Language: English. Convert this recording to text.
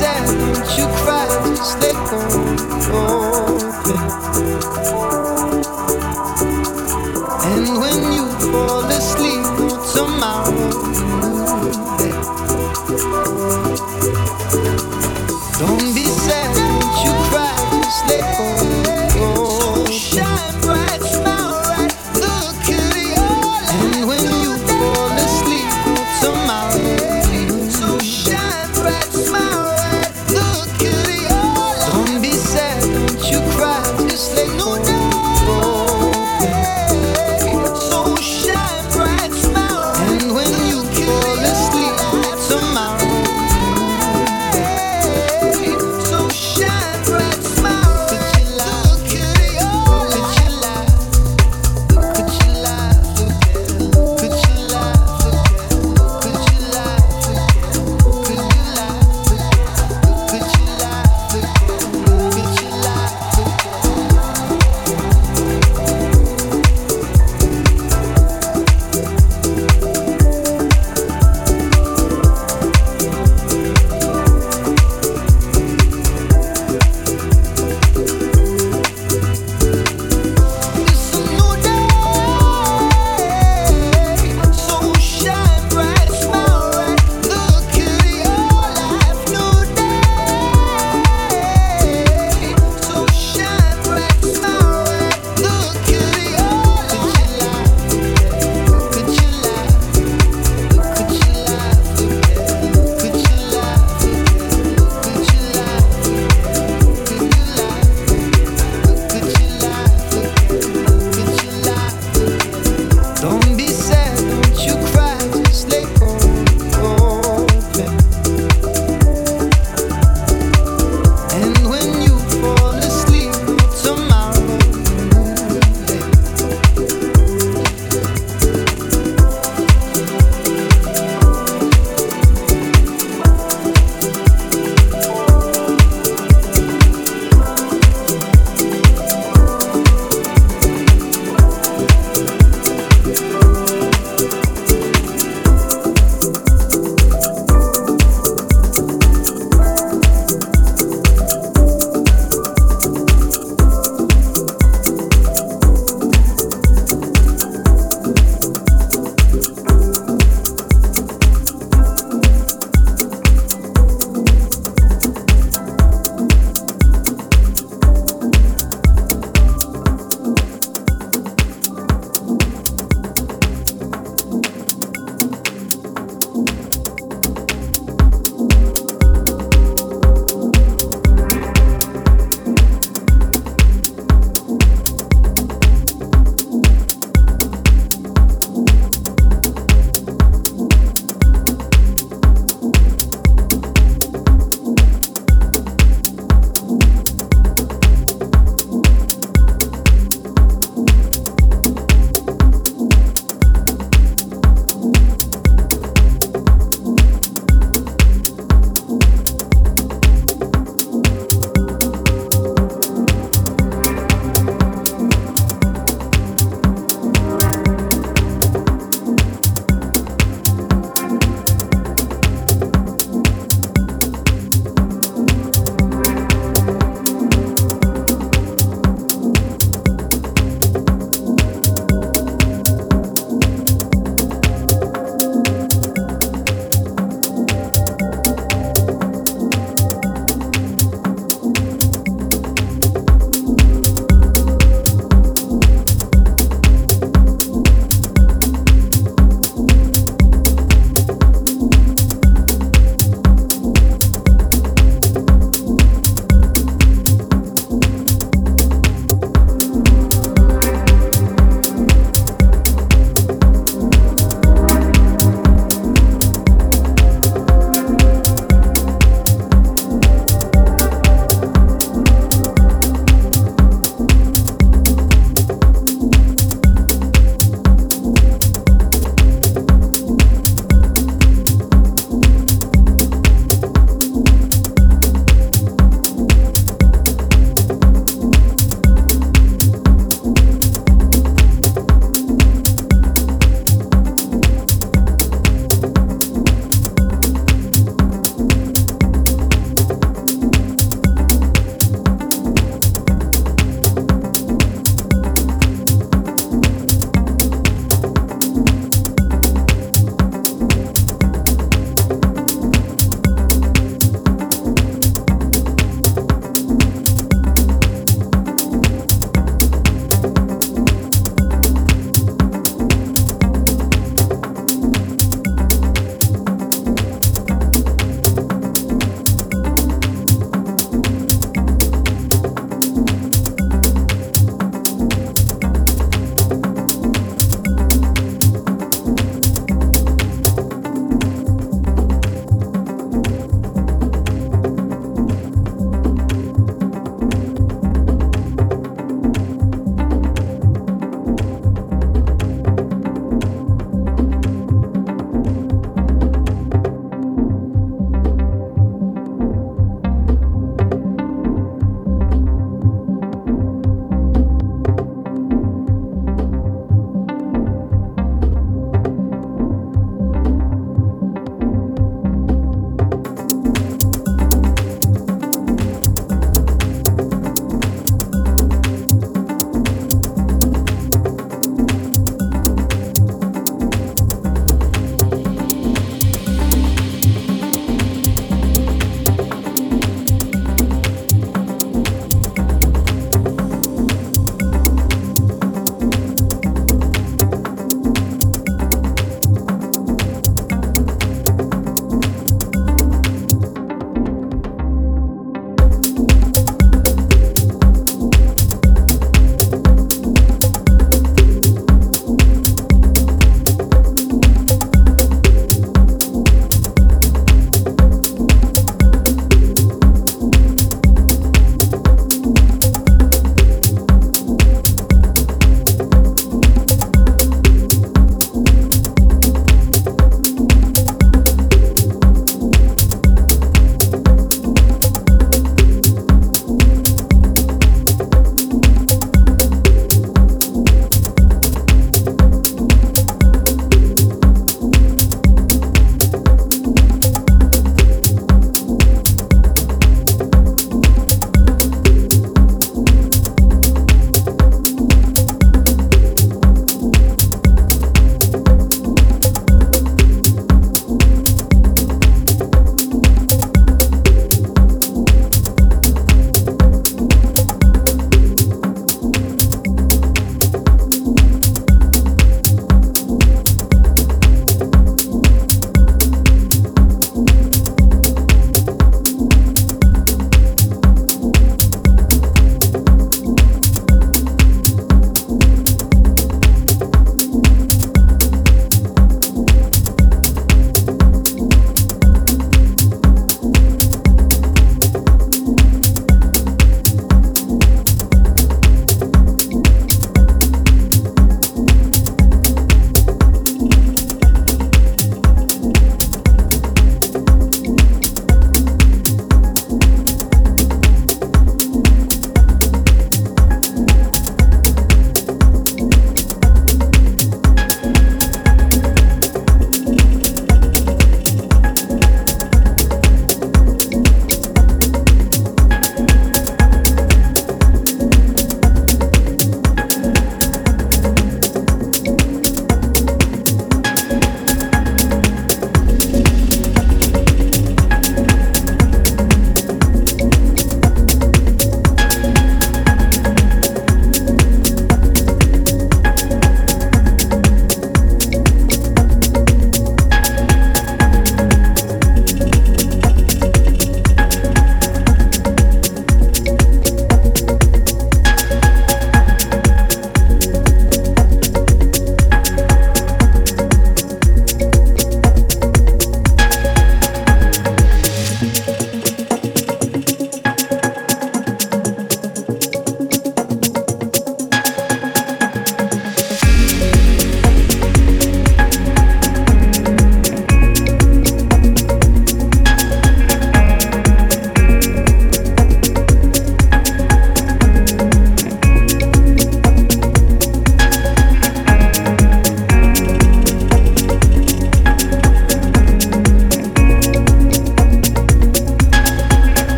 sad, you cry, just they don't open.